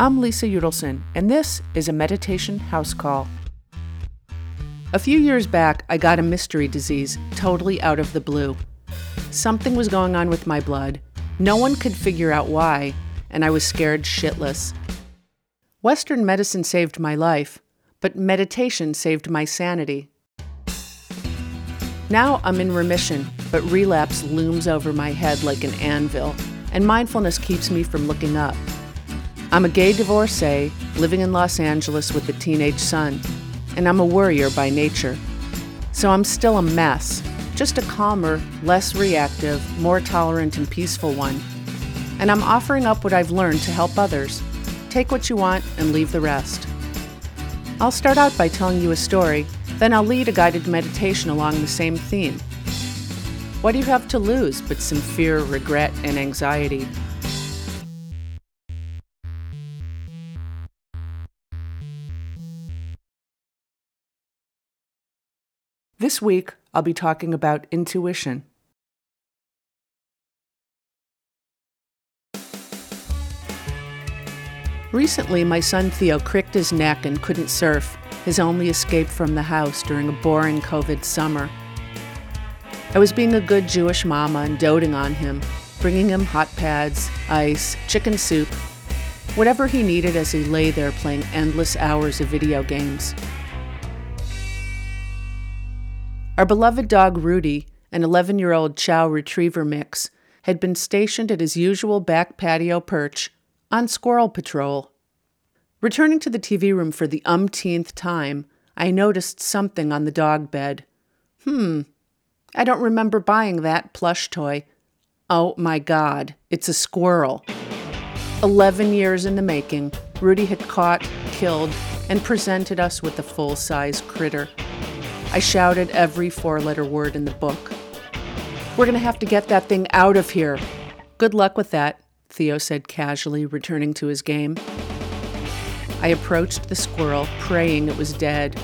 I'm Lisa Udelson, and this is a meditation house call. A few years back, I got a mystery disease totally out of the blue. Something was going on with my blood. No one could figure out why, and I was scared shitless. Western medicine saved my life, but meditation saved my sanity. Now I'm in remission, but relapse looms over my head like an anvil, and mindfulness keeps me from looking up. I'm a gay divorcee living in Los Angeles with a teenage son, and I'm a worrier by nature. So I'm still a mess, just a calmer, less reactive, more tolerant, and peaceful one. And I'm offering up what I've learned to help others. Take what you want and leave the rest. I'll start out by telling you a story, then I'll lead a guided meditation along the same theme. What do you have to lose but some fear, regret, and anxiety? This week, I'll be talking about intuition. Recently, my son Theo cricked his neck and couldn't surf, his only escape from the house during a boring COVID summer. I was being a good Jewish mama and doting on him, bringing him hot pads, ice, chicken soup, whatever he needed as he lay there playing endless hours of video games. Our beloved dog Rudy, an 11 year old Chow retriever mix, had been stationed at his usual back patio perch on squirrel patrol. Returning to the TV room for the umpteenth time, I noticed something on the dog bed. Hmm, I don't remember buying that plush toy. Oh my god, it's a squirrel. Eleven years in the making, Rudy had caught, killed, and presented us with a full size critter. I shouted every four letter word in the book. We're gonna have to get that thing out of here. Good luck with that, Theo said casually, returning to his game. I approached the squirrel, praying it was dead.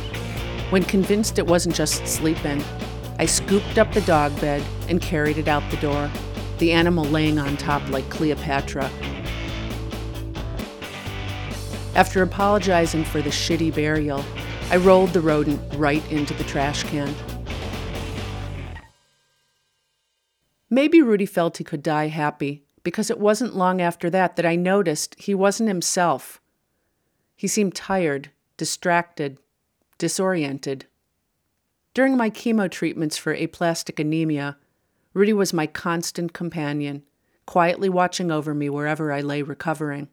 When convinced it wasn't just sleeping, I scooped up the dog bed and carried it out the door, the animal laying on top like Cleopatra. After apologizing for the shitty burial, I rolled the rodent right into the trash can. Maybe Rudy felt he could die happy, because it wasn't long after that that I noticed he wasn't himself. He seemed tired, distracted, disoriented. During my chemo treatments for aplastic anemia, Rudy was my constant companion, quietly watching over me wherever I lay recovering.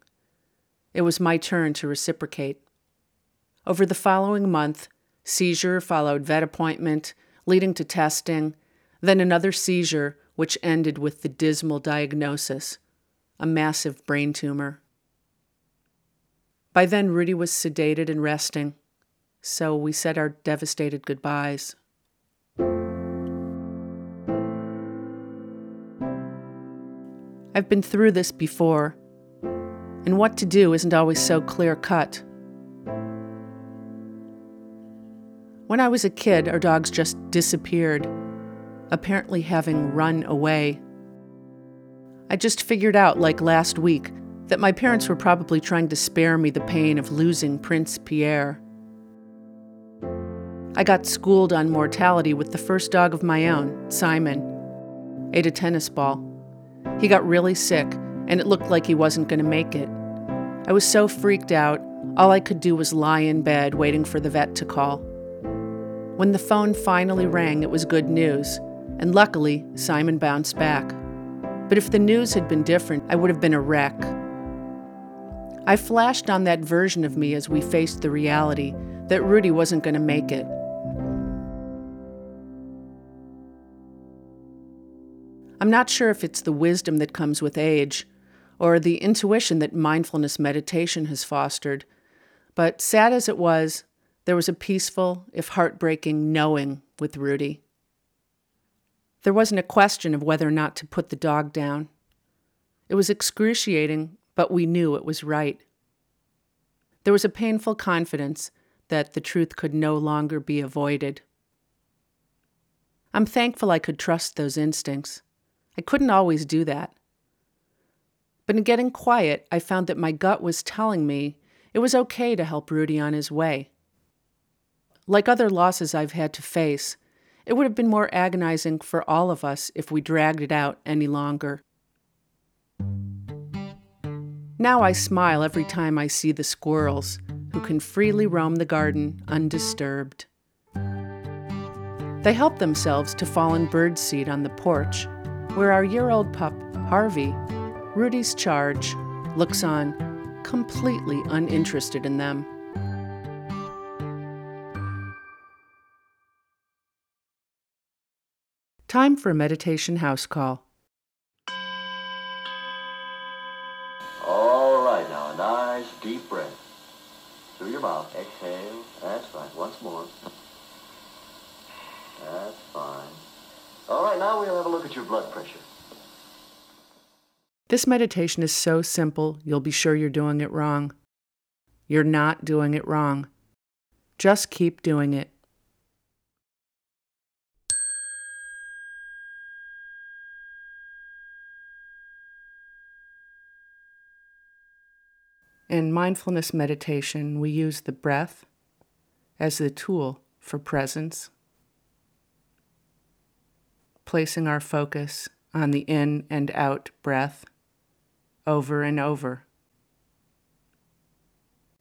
It was my turn to reciprocate. Over the following month, seizure followed vet appointment, leading to testing, then another seizure which ended with the dismal diagnosis a massive brain tumor. By then, Rudy was sedated and resting, so we said our devastated goodbyes. I've been through this before, and what to do isn't always so clear cut. When I was a kid, our dogs just disappeared apparently having run away. I just figured out, like last week, that my parents were probably trying to spare me the pain of losing Prince Pierre. I got schooled on mortality with the first dog of my own, Simon. Ate a tennis ball. He got really sick, and it looked like he wasn't going to make it. I was so freaked out, all I could do was lie in bed waiting for the vet to call. When the phone finally rang, it was good news and luckily, Simon bounced back. But if the news had been different, I would have been a wreck. I flashed on that version of me as we faced the reality that Rudy wasn't going to make it. I'm not sure if it's the wisdom that comes with age or the intuition that mindfulness meditation has fostered, but sad as it was, there was a peaceful, if heartbreaking, knowing with Rudy. There wasn't a question of whether or not to put the dog down. It was excruciating, but we knew it was right. There was a painful confidence that the truth could no longer be avoided. I'm thankful I could trust those instincts. I couldn't always do that. But in getting quiet, I found that my gut was telling me it was okay to help Rudy on his way. Like other losses I've had to face, it would have been more agonizing for all of us if we dragged it out any longer. Now I smile every time I see the squirrels, who can freely roam the garden undisturbed. They help themselves to fallen birdseed on the porch, where our year old pup, Harvey, Rudy's charge, looks on, completely uninterested in them. Time for a meditation house call. All right, now a nice deep breath. Through your mouth. Exhale. That's right. Once more. That's fine. All right, now we'll have a look at your blood pressure. This meditation is so simple, you'll be sure you're doing it wrong. You're not doing it wrong. Just keep doing it. In mindfulness meditation, we use the breath as the tool for presence, placing our focus on the in and out breath over and over.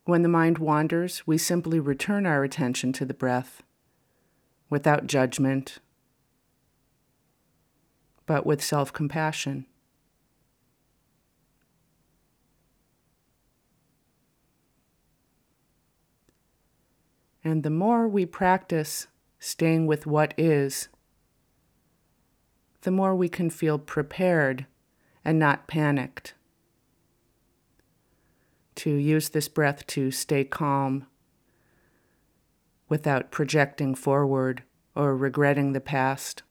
When the mind wanders, we simply return our attention to the breath without judgment, but with self compassion. And the more we practice staying with what is, the more we can feel prepared and not panicked. To use this breath to stay calm without projecting forward or regretting the past.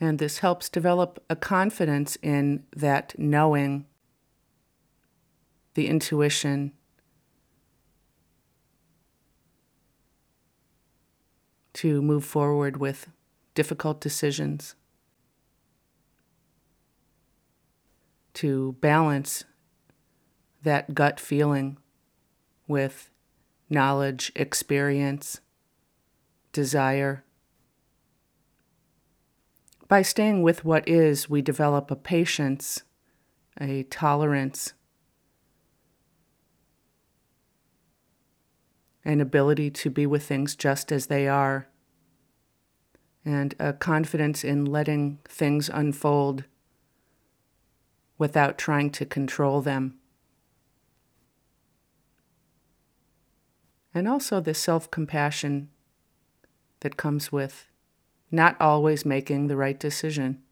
And this helps develop a confidence in that knowing, the intuition, to move forward with difficult decisions, to balance that gut feeling with knowledge, experience, desire. By staying with what is, we develop a patience, a tolerance, an ability to be with things just as they are, and a confidence in letting things unfold without trying to control them. And also the self compassion that comes with not always making the right decision.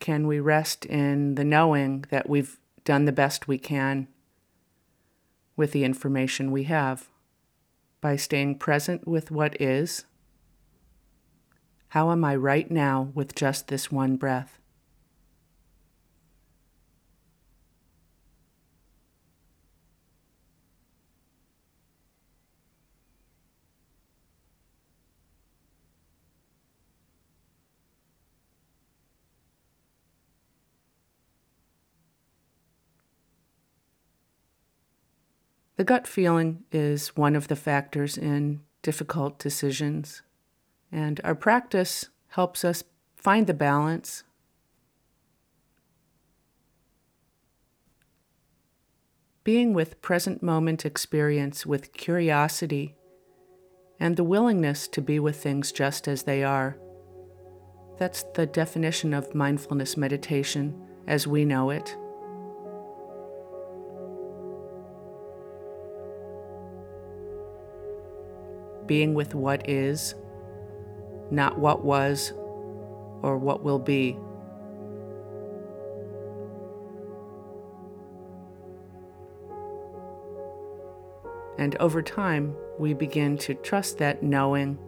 Can we rest in the knowing that we've done the best we can with the information we have by staying present with what is? How am I right now with just this one breath? The gut feeling is one of the factors in difficult decisions, and our practice helps us find the balance. Being with present moment experience with curiosity and the willingness to be with things just as they are. That's the definition of mindfulness meditation as we know it. being with what is, not what was or what will be. And over time, we begin to trust that knowing.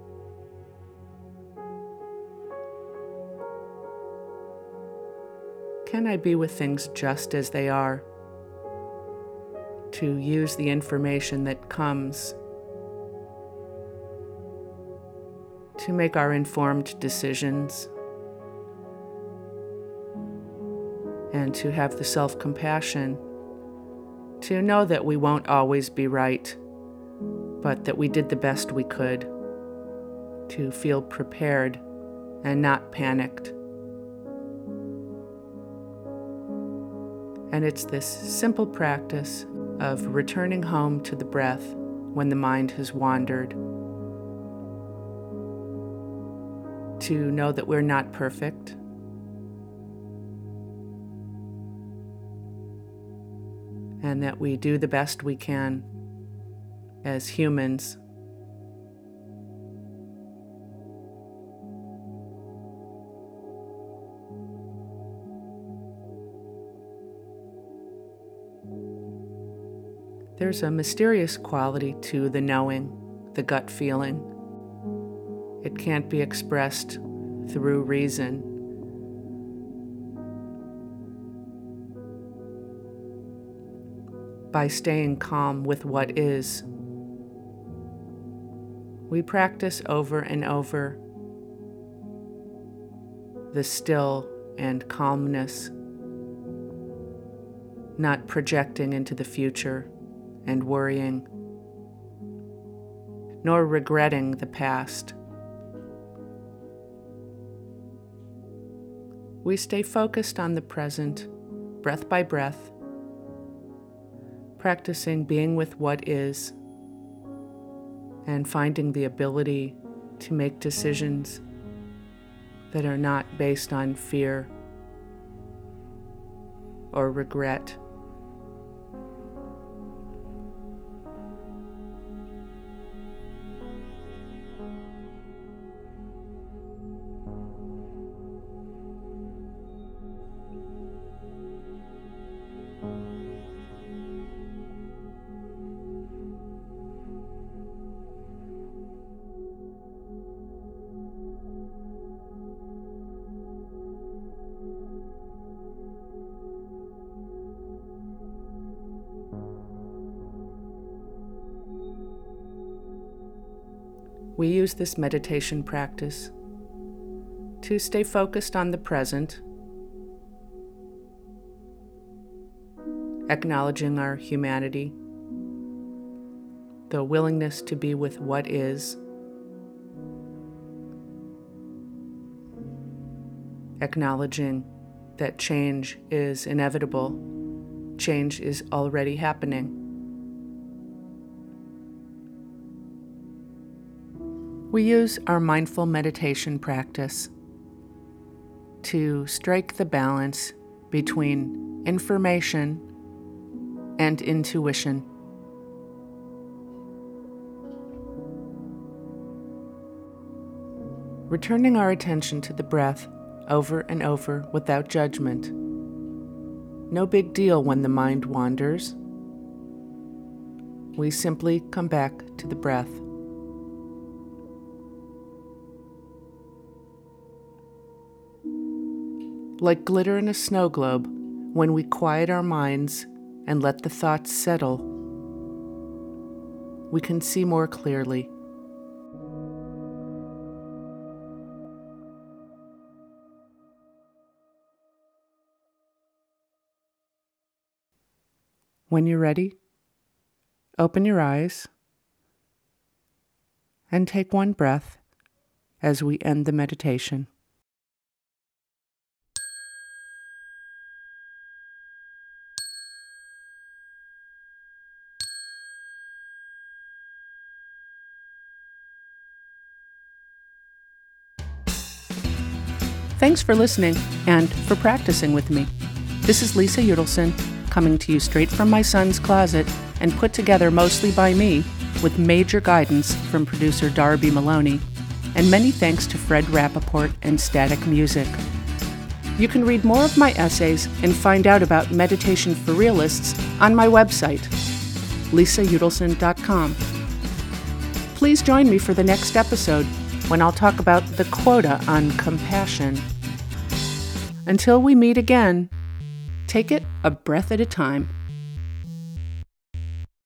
Can I be with things just as they are? To use the information that comes to make our informed decisions and to have the self compassion to know that we won't always be right, but that we did the best we could, to feel prepared and not panicked. And it's this simple practice of returning home to the breath when the mind has wandered. To know that we're not perfect and that we do the best we can as humans. There's a mysterious quality to the knowing, the gut feeling. It can't be expressed through reason. by staying calm with what is. We practice over and over the still and calmness, not projecting into the future and worrying, nor regretting the past. We stay focused on the present, breath by breath, practicing being with what is and finding the ability to make decisions that are not based on fear or regret. We use this meditation practice to stay focused on the present, acknowledging our humanity, the willingness to be with what is, acknowledging that change is inevitable, change is already happening. We use our mindful meditation practice to strike the balance between information and intuition. Returning our attention to the breath over and over without judgment. No big deal when the mind wanders. We simply come back to the breath. Like glitter in a snow globe, when we quiet our minds and let the thoughts settle, we can see more clearly. When you're ready, open your eyes and take one breath as we end the meditation. Thanks for listening and for practicing with me. This is Lisa Udelson, coming to you straight from my son's closet and put together mostly by me, with major guidance from producer Darby Maloney, and many thanks to Fred Rappaport and Static Music. You can read more of my essays and find out about meditation for realists on my website. lisaudelson.com. Please join me for the next episode when I'll talk about the quota on compassion. Until we meet again, take it a breath at a time.